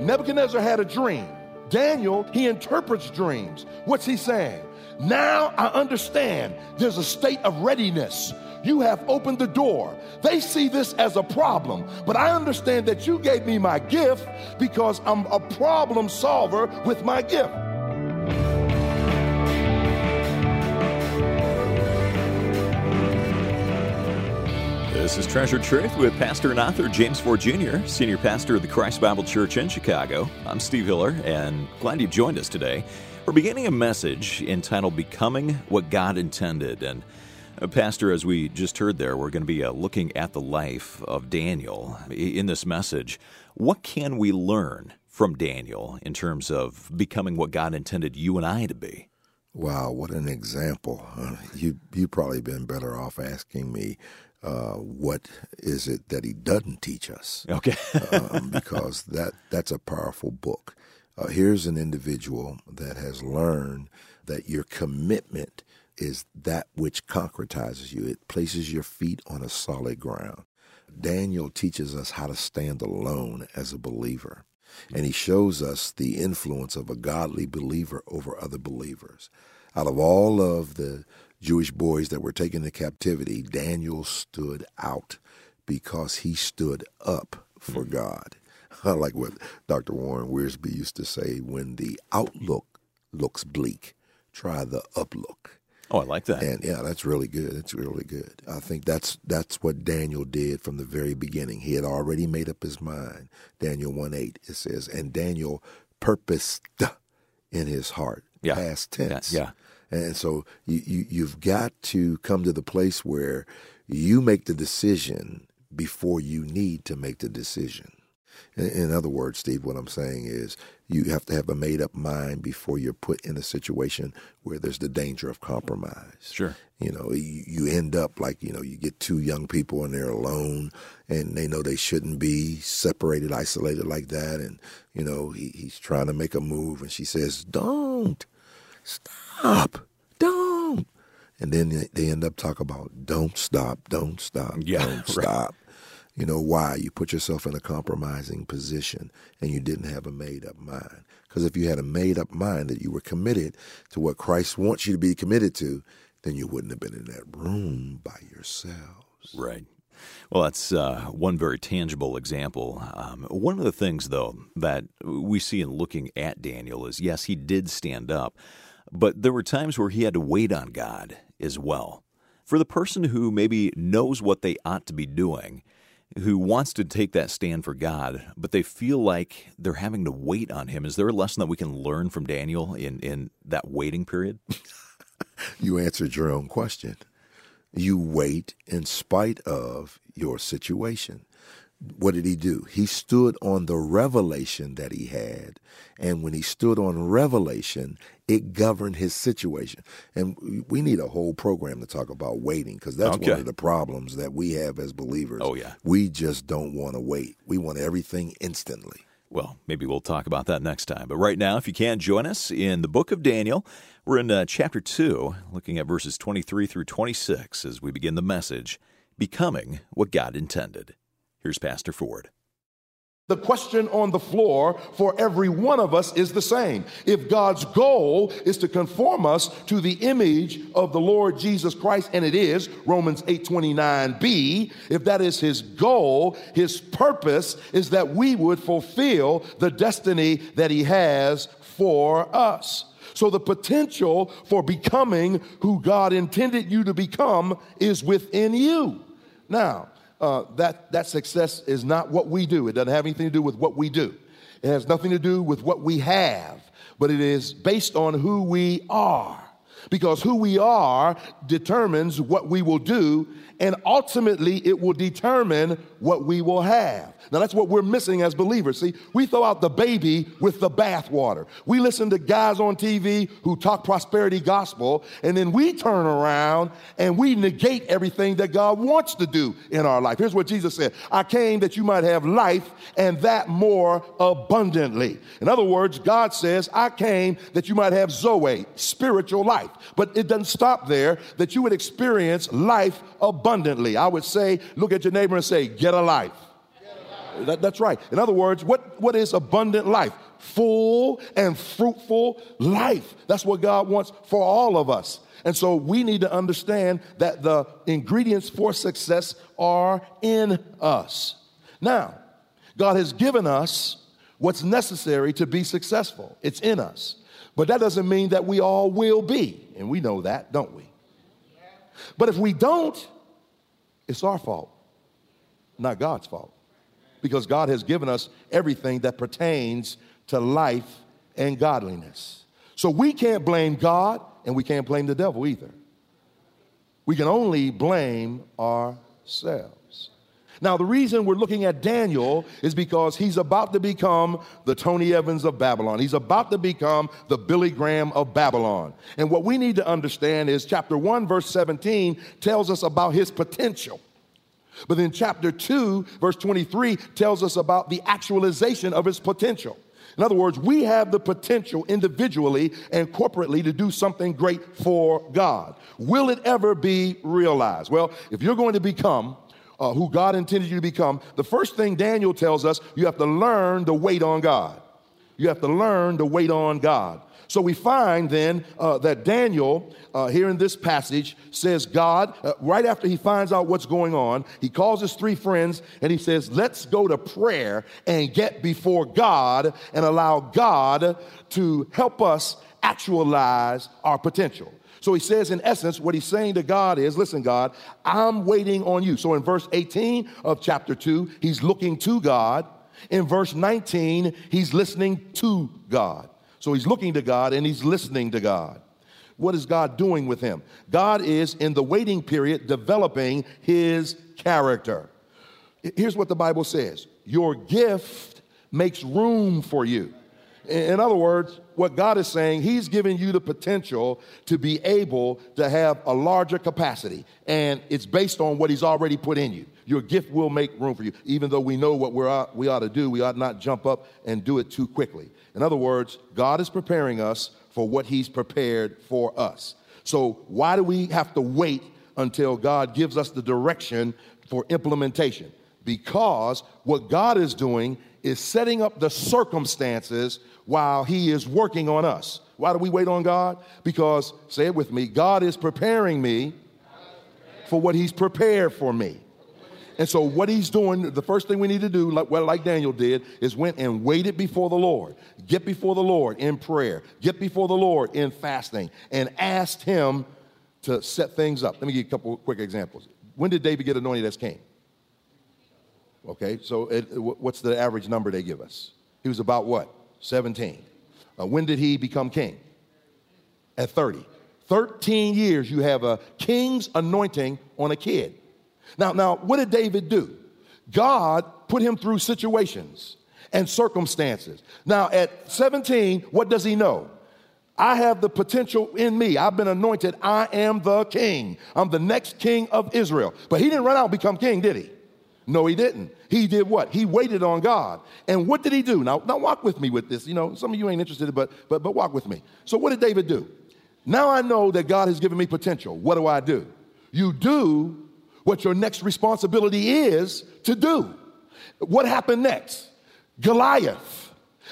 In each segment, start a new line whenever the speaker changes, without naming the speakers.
Nebuchadnezzar had a dream. Daniel, he interprets dreams. What's he saying? Now I understand there's a state of readiness. You have opened the door. They see this as a problem, but I understand that you gave me my gift because I'm a problem solver with my gift.
This is Treasure Truth with Pastor and author James Ford Jr., Senior Pastor of the Christ Bible Church in Chicago. I'm Steve Hiller, and glad you've joined us today. We're beginning a message entitled Becoming What God Intended. And, uh, Pastor, as we just heard there, we're going to be uh, looking at the life of Daniel in this message. What can we learn from Daniel in terms of becoming what God intended you and I to be?
Wow, what an example! Uh, you you probably been better off asking me uh, what is it that he doesn't teach us?
Okay.
um, because that that's a powerful book. Uh, here's an individual that has learned that your commitment is that which concretizes you. It places your feet on a solid ground. Daniel teaches us how to stand alone as a believer. And he shows us the influence of a godly believer over other believers. Out of all of the Jewish boys that were taken into captivity, Daniel stood out because he stood up for mm-hmm. God. I like what Dr. Warren Wiersbe used to say when the outlook looks bleak, try the uplook.
Oh, I like that.
And yeah, that's really good. That's really good. I think that's that's what Daniel did from the very beginning. He had already made up his mind. Daniel 1 8, it says, and Daniel purposed in his heart.
Yeah.
Past tense.
Yeah. yeah.
And so you, you, you've got to come to the place where you make the decision before you need to make the decision. In, in other words, Steve, what I'm saying is you have to have a made up mind before you're put in a situation where there's the danger of compromise.
Sure.
You know, you, you end up like, you know, you get two young people and they're alone and they know they shouldn't be separated, isolated like that. And, you know, he, he's trying to make a move and she says, don't stop, don't. And then they end up talking about don't stop, don't stop,
yeah,
don't stop. You know why? You put yourself in a compromising position and you didn't have a made up mind. Because if you had a made up mind that you were committed to what Christ wants you to be committed to, then you wouldn't have been in that room by yourselves.
Right. Well, that's uh, one very tangible example. Um, one of the things, though, that we see in looking at Daniel is yes, he did stand up, but there were times where he had to wait on God as well. For the person who maybe knows what they ought to be doing, who wants to take that stand for God, but they feel like they're having to wait on Him, is there a lesson that we can learn from Daniel in, in that waiting period?
you answered your own question. You wait in spite of your situation what did he do? He stood on the revelation that he had. And when he stood on revelation, it governed his situation. And we need a whole program to talk about waiting because that's
okay.
one of the problems that we have as believers.
Oh, yeah.
We just don't want to wait, we want everything instantly.
Well, maybe we'll talk about that next time. But right now, if you can, join us in the book of Daniel. We're in uh, chapter 2, looking at verses 23 through 26 as we begin the message Becoming What God Intended. Here's Pastor Ford.
The question on the floor for every one of us is the same. If God's goal is to conform us to the image of the Lord Jesus Christ, and it is Romans 8:29b, if that is his goal, his purpose is that we would fulfill the destiny that he has for us. So the potential for becoming who God intended you to become is within you. Now, uh, that, that success is not what we do. It doesn't have anything to do with what we do. It has nothing to do with what we have, but it is based on who we are. Because who we are determines what we will do and ultimately it will determine what we will have. Now, that's what we're missing as believers. See, we throw out the baby with the bathwater. We listen to guys on TV who talk prosperity gospel, and then we turn around and we negate everything that God wants to do in our life. Here's what Jesus said I came that you might have life and that more abundantly. In other words, God says, I came that you might have Zoe, spiritual life. But it doesn't stop there, that you would experience life abundantly. I would say, look at your neighbor and say, get a life. That, that's right. In other words, what, what is abundant life? Full and fruitful life. That's what God wants for all of us. And so we need to understand that the ingredients for success are in us. Now, God has given us what's necessary to be successful, it's in us. But that doesn't mean that we all will be. And we know that, don't we? But if we don't, it's our fault, not God's fault. Because God has given us everything that pertains to life and godliness. So we can't blame God and we can't blame the devil either. We can only blame ourselves. Now, the reason we're looking at Daniel is because he's about to become the Tony Evans of Babylon. He's about to become the Billy Graham of Babylon. And what we need to understand is chapter 1, verse 17 tells us about his potential. But then chapter 2, verse 23 tells us about the actualization of his potential. In other words, we have the potential individually and corporately to do something great for God. Will it ever be realized? Well, if you're going to become uh, who God intended you to become, the first thing Daniel tells us, you have to learn to wait on God. You have to learn to wait on God. So we find then uh, that Daniel, uh, here in this passage, says, God, uh, right after he finds out what's going on, he calls his three friends and he says, Let's go to prayer and get before God and allow God to help us actualize our potential. So he says, in essence, what he's saying to God is, Listen, God, I'm waiting on you. So in verse 18 of chapter 2, he's looking to God. In verse 19, he's listening to God. So he's looking to God and he's listening to God. What is God doing with him? God is, in the waiting period, developing his character. Here's what the Bible says Your gift makes room for you. In other words, what God is saying, He's giving you the potential to be able to have a larger capacity. And it's based on what He's already put in you. Your gift will make room for you. Even though we know what we're, uh, we ought to do, we ought not jump up and do it too quickly. In other words, God is preparing us for what He's prepared for us. So, why do we have to wait until God gives us the direction for implementation? Because what God is doing is setting up the circumstances while He is working on us. Why do we wait on God? Because, say it with me, God is preparing me for what He's prepared for me. And so, what he's doing, the first thing we need to do, like, well, like Daniel did, is went and waited before the Lord. Get before the Lord in prayer. Get before the Lord in fasting, and asked him to set things up. Let me give you a couple quick examples. When did David get anointed as king? Okay, so it, what's the average number they give us? He was about what? 17. Uh, when did he become king? At 30. 13 years you have a king's anointing on a kid. Now, now, what did David do? God put him through situations and circumstances. Now, at 17, what does he know? I have the potential in me. I've been anointed. I am the king. I'm the next king of Israel. But he didn't run out and become king, did he? No, he didn't. He did what? He waited on God. And what did he do? Now, now walk with me with this. You know, some of you ain't interested, but but but walk with me. So what did David do? Now I know that God has given me potential. What do I do? You do what your next responsibility is to do. What happened next? Goliath.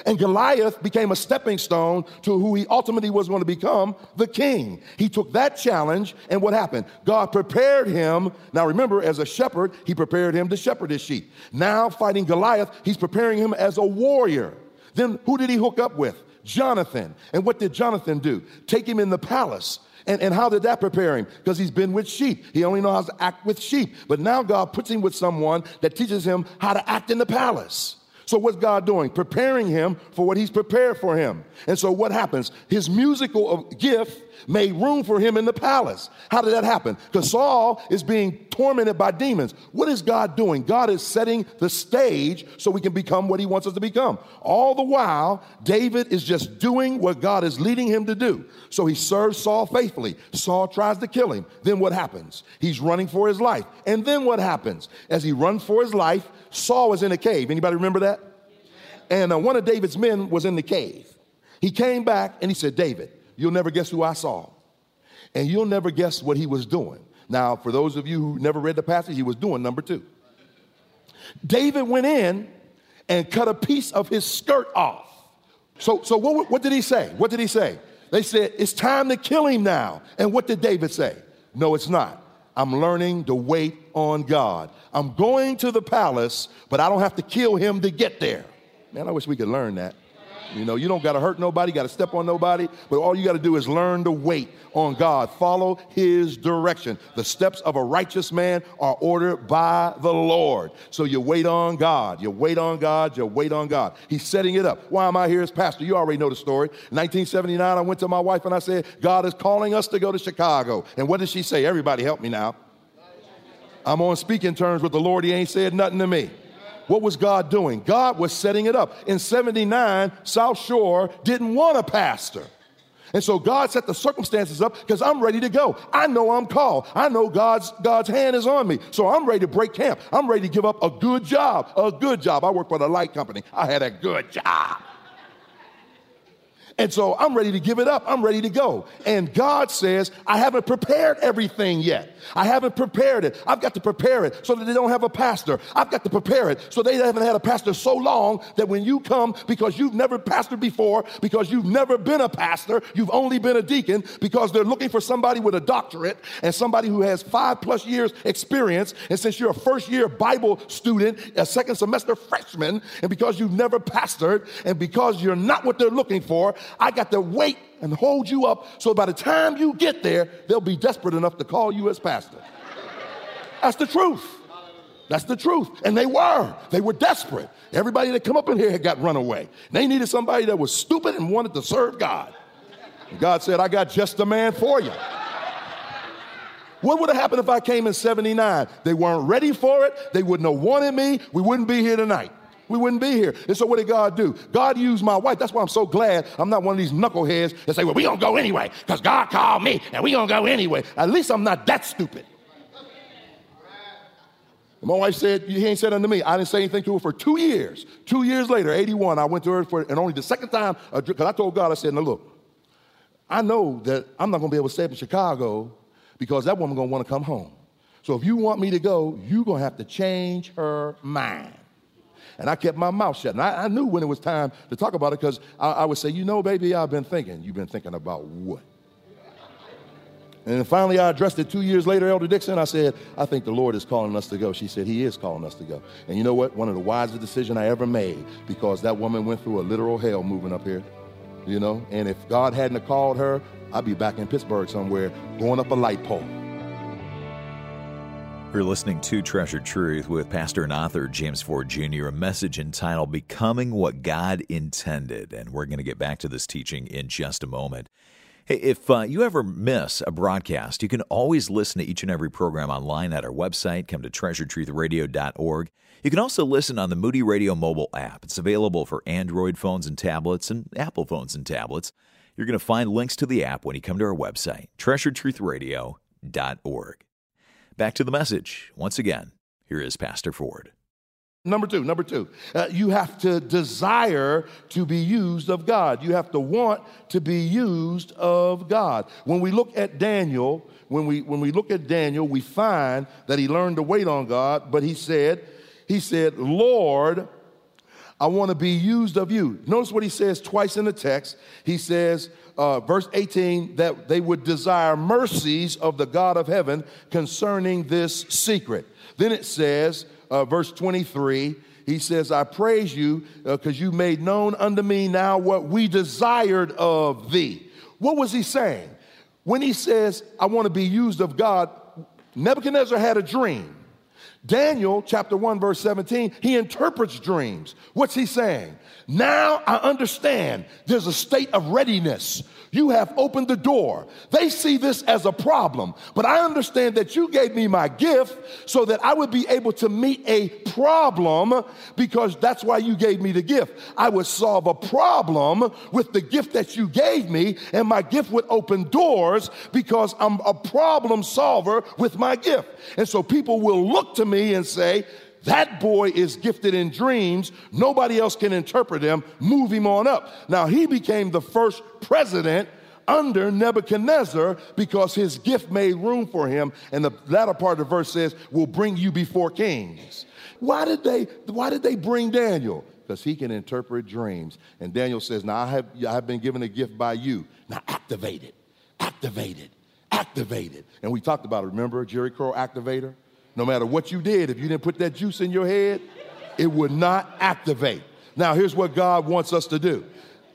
And Goliath became a stepping stone to who he ultimately was going to become the king. He took that challenge, and what happened? God prepared him. Now, remember, as a shepherd, he prepared him to shepherd his sheep. Now, fighting Goliath, he's preparing him as a warrior. Then, who did he hook up with? Jonathan. And what did Jonathan do? Take him in the palace and, and how did that prepare him? Because he's been with sheep. He only knows how to act with sheep. But now God puts him with someone that teaches him how to act in the palace. So, what's God doing? Preparing him for what he's prepared for him. And so, what happens? His musical uh, gift made room for him in the palace. How did that happen? Because Saul is being tormented by demons. What is God doing? God is setting the stage so we can become what he wants us to become. All the while, David is just doing what God is leading him to do. So he serves Saul faithfully. Saul tries to kill him. Then what happens? He's running for his life. And then what happens? As he runs for his life, Saul was in a cave. Anybody remember that? And uh, one of David's men was in the cave. He came back and he said, David, you'll never guess who I saw. And you'll never guess what he was doing. Now, for those of you who never read the passage, he was doing number two. David went in and cut a piece of his skirt off. So, so what, what did he say? What did he say? They said, It's time to kill him now. And what did David say? No, it's not. I'm learning to wait on God. I'm going to the palace, but I don't have to kill him to get there. Man, I wish we could learn that. You know, you don't got to hurt nobody, got to step on nobody, but all you got to do is learn to wait on God. Follow his direction. The steps of a righteous man are ordered by the Lord. So you wait on God. You wait on God. You wait on God. He's setting it up. Why am I here as pastor? You already know the story. 1979, I went to my wife and I said, God is calling us to go to Chicago. And what did she say? Everybody help me now. I'm on speaking terms with the Lord. He ain't said nothing to me. What was God doing? God was setting it up. In 79, South Shore didn't want a pastor. And so God set the circumstances up because I'm ready to go. I know I'm called. I know God's, God's hand is on me. So I'm ready to break camp. I'm ready to give up a good job, a good job. I work for the light company. I had a good job. And so I'm ready to give it up. I'm ready to go. And God says, I haven't prepared everything yet. I haven't prepared it. I've got to prepare it so that they don't have a pastor. I've got to prepare it so they haven't had a pastor so long that when you come, because you've never pastored before, because you've never been a pastor, you've only been a deacon, because they're looking for somebody with a doctorate and somebody who has five plus years experience. And since you're a first year Bible student, a second semester freshman, and because you've never pastored, and because you're not what they're looking for, I got to wait and hold you up so by the time you get there, they'll be desperate enough to call you as pastor. That's the truth. That's the truth. And they were. They were desperate. Everybody that come up in here had got run away. They needed somebody that was stupid and wanted to serve God. And God said, I got just the man for you. What would have happened if I came in 79? They weren't ready for it. They wouldn't have wanted me. We wouldn't be here tonight we wouldn't be here. And so what did God do? God used my wife. That's why I'm so glad I'm not one of these knuckleheads that say, well, we gonna go anyway, because God called me and we gonna go anyway. At least I'm not that stupid. My wife said, he ain't said unto me. I didn't say anything to her for two years. Two years later, 81, I went to her for, and only the second time, because I told God, I said, now look, I know that I'm not gonna be able to stay up in Chicago because that woman gonna wanna come home. So if you want me to go, you're gonna have to change her mind. And I kept my mouth shut. And I, I knew when it was time to talk about it because I, I would say, you know, baby, I've been thinking. You've been thinking about what? And finally, I addressed it two years later, Elder Dixon. I said, I think the Lord is calling us to go. She said, He is calling us to go. And you know what? One of the wisest decisions I ever made because that woman went through a literal hell moving up here, you know? And if God hadn't called her, I'd be back in Pittsburgh somewhere going up a light pole.
You're listening to Treasure Truth with pastor and author James Ford Jr., a message entitled Becoming What God Intended. And we're going to get back to this teaching in just a moment. Hey, if uh, you ever miss a broadcast, you can always listen to each and every program online at our website. Come to treasuredtruthradio.org. You can also listen on the Moody Radio mobile app. It's available for Android phones and tablets and Apple phones and tablets. You're going to find links to the app when you come to our website, treasuredtruthradio.org. Back to the message. Once again, here is Pastor Ford.
Number two, number two, uh, you have to desire to be used of God. You have to want to be used of God. When we look at Daniel, when we when we look at Daniel, we find that he learned to wait on God, but he said, he said, Lord, I want to be used of you. Notice what he says twice in the text. He says, uh, verse 18, that they would desire mercies of the God of heaven concerning this secret. Then it says, uh, verse 23, he says, I praise you because uh, you made known unto me now what we desired of thee. What was he saying? When he says, I want to be used of God, Nebuchadnezzar had a dream. Daniel chapter 1 verse 17, he interprets dreams. What's he saying? Now I understand there's a state of readiness you have opened the door. They see this as a problem, but I understand that you gave me my gift so that I would be able to meet a problem because that's why you gave me the gift. I would solve a problem with the gift that you gave me, and my gift would open doors because I'm a problem solver with my gift. And so people will look to me and say, that boy is gifted in dreams. Nobody else can interpret them. Move him on up. Now, he became the first president under Nebuchadnezzar because his gift made room for him. And the latter part of the verse says, will bring you before kings. why did they, why did they bring Daniel? Because he can interpret dreams. And Daniel says, Now I have, I have been given a gift by you. Now activate it, activate it, activate it. And we talked about it, remember, Jerry Crow activator? No matter what you did, if you didn't put that juice in your head, it would not activate. Now, here's what God wants us to do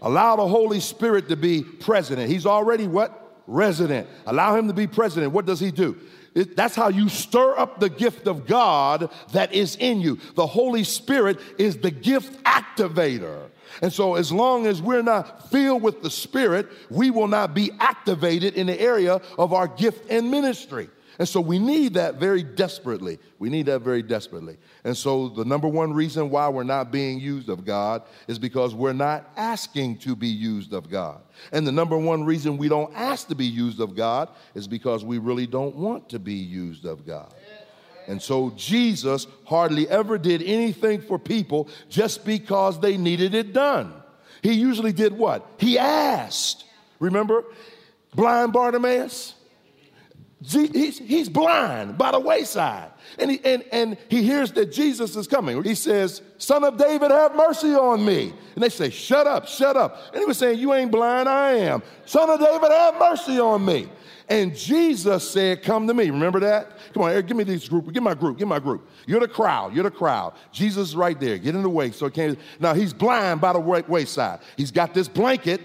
allow the Holy Spirit to be president. He's already what? Resident. Allow him to be president. What does he do? It, that's how you stir up the gift of God that is in you. The Holy Spirit is the gift activator. And so, as long as we're not filled with the Spirit, we will not be activated in the area of our gift and ministry. And so we need that very desperately. We need that very desperately. And so the number one reason why we're not being used of God is because we're not asking to be used of God. And the number one reason we don't ask to be used of God is because we really don't want to be used of God. And so Jesus hardly ever did anything for people just because they needed it done. He usually did what? He asked. Remember blind Bartimaeus? He's, he's blind by the wayside. And he, and, and he hears that Jesus is coming. He says, Son of David, have mercy on me. And they say, Shut up, shut up. And he was saying, You ain't blind, I am. Son of David, have mercy on me. And Jesus said, Come to me. Remember that? Come on, give me this group. Give my group. Give my group. You're the crowd. You're the crowd. Jesus is right there. Get in the way so he can't. Now, he's blind by the wayside. He's got this blanket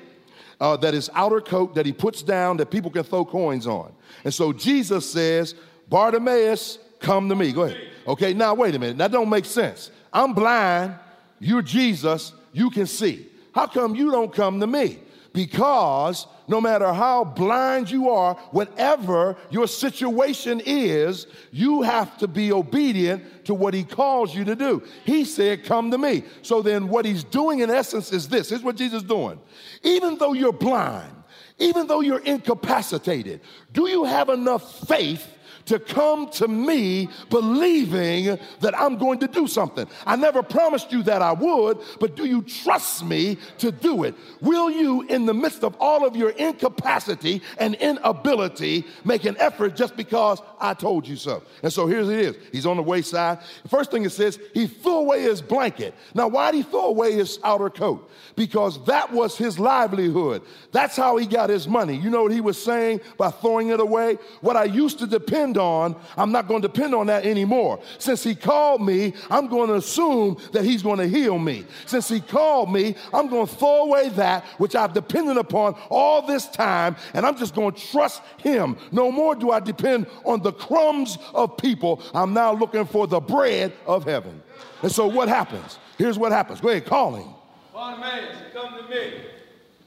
uh, that is outer coat that he puts down that people can throw coins on. And so Jesus says, Bartimaeus, come to me. Go ahead. Okay, now wait a minute. That don't make sense. I'm blind. You're Jesus. You can see. How come you don't come to me? Because no matter how blind you are, whatever your situation is, you have to be obedient to what he calls you to do. He said, Come to me. So then, what he's doing in essence is this here's what Jesus is doing. Even though you're blind, even though you're incapacitated, do you have enough faith to come to me believing that I'm going to do something. I never promised you that I would, but do you trust me to do it? Will you, in the midst of all of your incapacity and inability, make an effort just because I told you so? And so here's it is. He's on the wayside. First thing it says, he threw away his blanket. Now, why did he throw away his outer coat? Because that was his livelihood. That's how he got his money. You know what he was saying by throwing it away? What I used to depend depend on, I'm not going to depend on that anymore. Since he called me, I'm going to assume that he's going to heal me. Since he called me, I'm going to throw away that which I've depended upon all this time, and I'm just going to trust him. No more do I depend on the crumbs of people. I'm now looking for the bread of heaven. And so what happens? Here's what happens. Go ahead, call him.
Bartimaeus, come to me.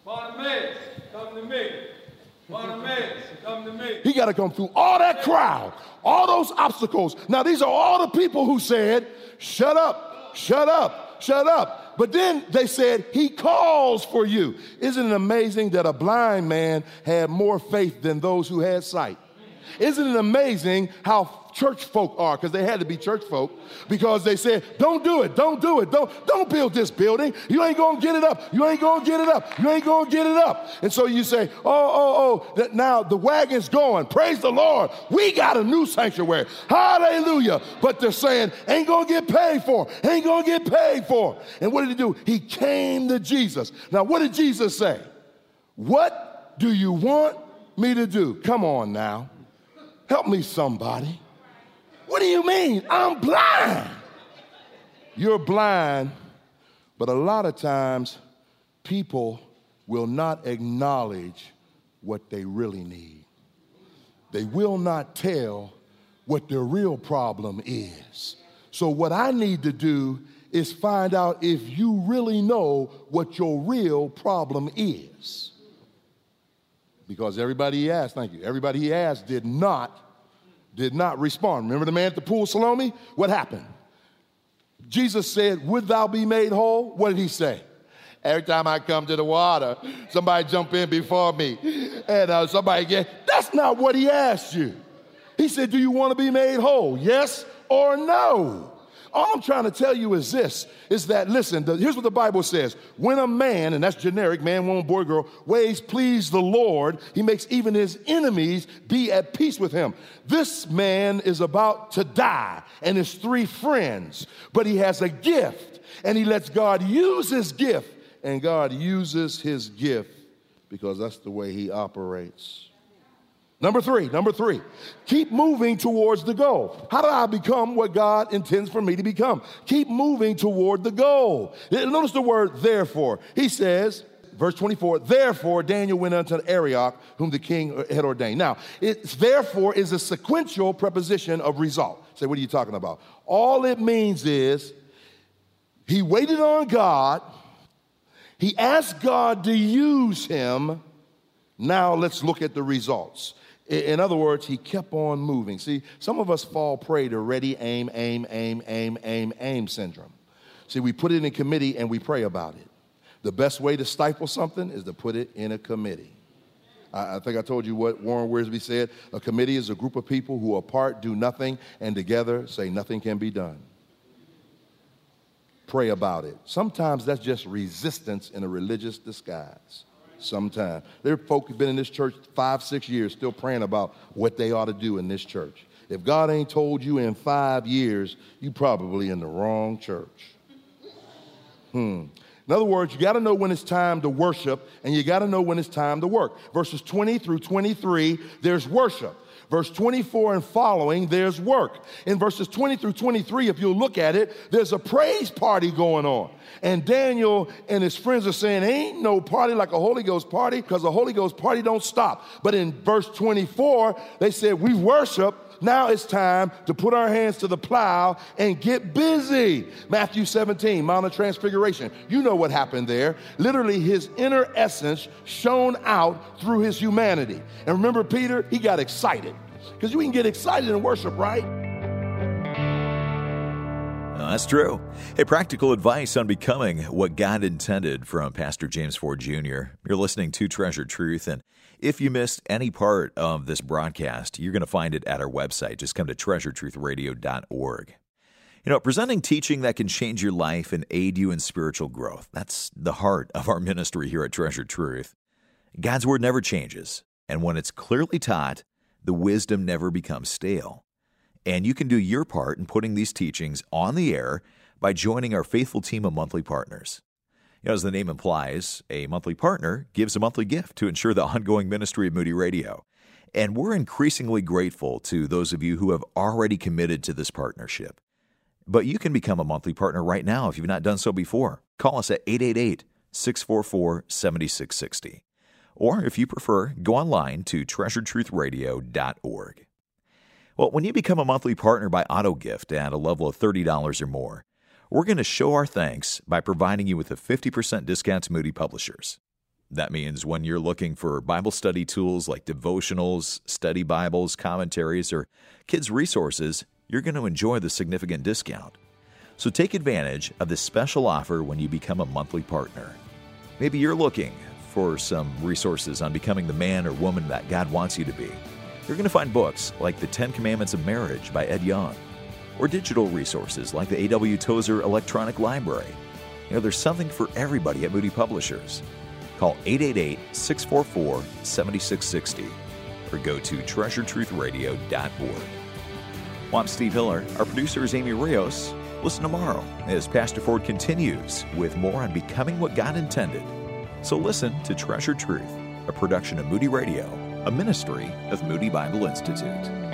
Bartimaeus, come to me.
He got to come through all that crowd, all those obstacles. Now, these are all the people who said, Shut up, shut up, shut up. But then they said, He calls for you. Isn't it amazing that a blind man had more faith than those who had sight? Isn't it amazing how church folk are because they had to be church folk because they said, don't do it, don't do it, don't, don't build this building. You ain't gonna get it up, you ain't gonna get it up, you ain't gonna get it up. And so you say, oh, oh, oh, that now the wagon's going. Praise the Lord. We got a new sanctuary. Hallelujah. But they're saying, ain't gonna get paid for, ain't gonna get paid for. And what did he do? He came to Jesus. Now, what did Jesus say? What do you want me to do? Come on now. Help me, somebody. What do you mean? I'm blind. You're blind, but a lot of times people will not acknowledge what they really need. They will not tell what their real problem is. So, what I need to do is find out if you really know what your real problem is. Because everybody he asked, thank you, everybody he asked did not did not respond. Remember the man at the pool, Siloam? What happened? Jesus said, Would thou be made whole? What did he say? Every time I come to the water, somebody jump in before me. And uh, somebody get, that's not what he asked you. He said, Do you want to be made whole? Yes or no? All I'm trying to tell you is this is that, listen, the, here's what the Bible says. When a man, and that's generic, man, woman, boy, girl, ways please the Lord, he makes even his enemies be at peace with him. This man is about to die and his three friends, but he has a gift and he lets God use his gift, and God uses his gift because that's the way he operates. Number three, number three, keep moving towards the goal. How do I become what God intends for me to become? Keep moving toward the goal. Notice the word therefore. He says, verse 24, therefore Daniel went unto Arioch, whom the king had ordained. Now, it's therefore is a sequential preposition of result. Say, what are you talking about? All it means is he waited on God, he asked God to use him. Now let's look at the results. In other words, he kept on moving. See, some of us fall prey to ready, aim, aim, aim, aim, aim, aim syndrome. See, we put it in committee and we pray about it. The best way to stifle something is to put it in a committee. I, think I told you what Warren Wiersbe said. A committee is a group of people who apart do nothing and together say nothing can be done. Pray about it. Sometimes that's just resistance in a religious disguise sometime. There are folk who've been in this church five, six years still praying about what they ought to do in this church. If God ain't told you in five years, you probably in the wrong church. Hmm. In other words, you got to know when it's time to worship and you got to know when it's time to work. Verses 20 through 23, there's worship. Verse 24 and following, there's work. In verses 20 through 23, if you look at it, there's a praise party going on. And Daniel and his friends are saying, Ain't no party like a Holy Ghost party because a Holy Ghost party don't stop. But in verse 24, they said, We worship now it's time to put our hands to the plow and get busy. Matthew 17, Mount of Transfiguration. You know what happened there. Literally, his inner essence shone out through his humanity. And remember, Peter, he got excited because you can get excited in worship, right?
That's true. Hey, practical advice on becoming what God intended from Pastor James Ford Jr. You're listening to Treasure Truth, and if you missed any part of this broadcast, you're going to find it at our website. Just come to treasuredtruthradio.org. You know, presenting teaching that can change your life and aid you in spiritual growth. That's the heart of our ministry here at Treasure Truth. God's Word never changes, and when it's clearly taught, the wisdom never becomes stale. And you can do your part in putting these teachings on the air by joining our faithful team of monthly partners. You know, as the name implies, a monthly partner gives a monthly gift to ensure the ongoing ministry of Moody Radio. And we're increasingly grateful to those of you who have already committed to this partnership. But you can become a monthly partner right now if you've not done so before. Call us at 888 644 7660. Or if you prefer, go online to treasuredtruthradio.org. Well, when you become a monthly partner by AutoGift at a level of $30 or more, we're going to show our thanks by providing you with a 50% discount to Moody Publishers. That means when you're looking for Bible study tools like devotionals, study Bibles, commentaries, or kids' resources, you're going to enjoy the significant discount. So take advantage of this special offer when you become a monthly partner. Maybe you're looking for some resources on becoming the man or woman that God wants you to be. You're going to find books like The Ten Commandments of Marriage by Ed Young or digital resources like the A.W. Tozer Electronic Library. You know, there's something for everybody at Moody Publishers. Call 888 644 7660 or go to treasuredtruthradio.org. Well, I'm Steve Hiller. Our producer is Amy Rios. Listen tomorrow as Pastor Ford continues with more on becoming what God intended. So listen to Treasure Truth, a production of Moody Radio, a ministry of Moody Bible Institute.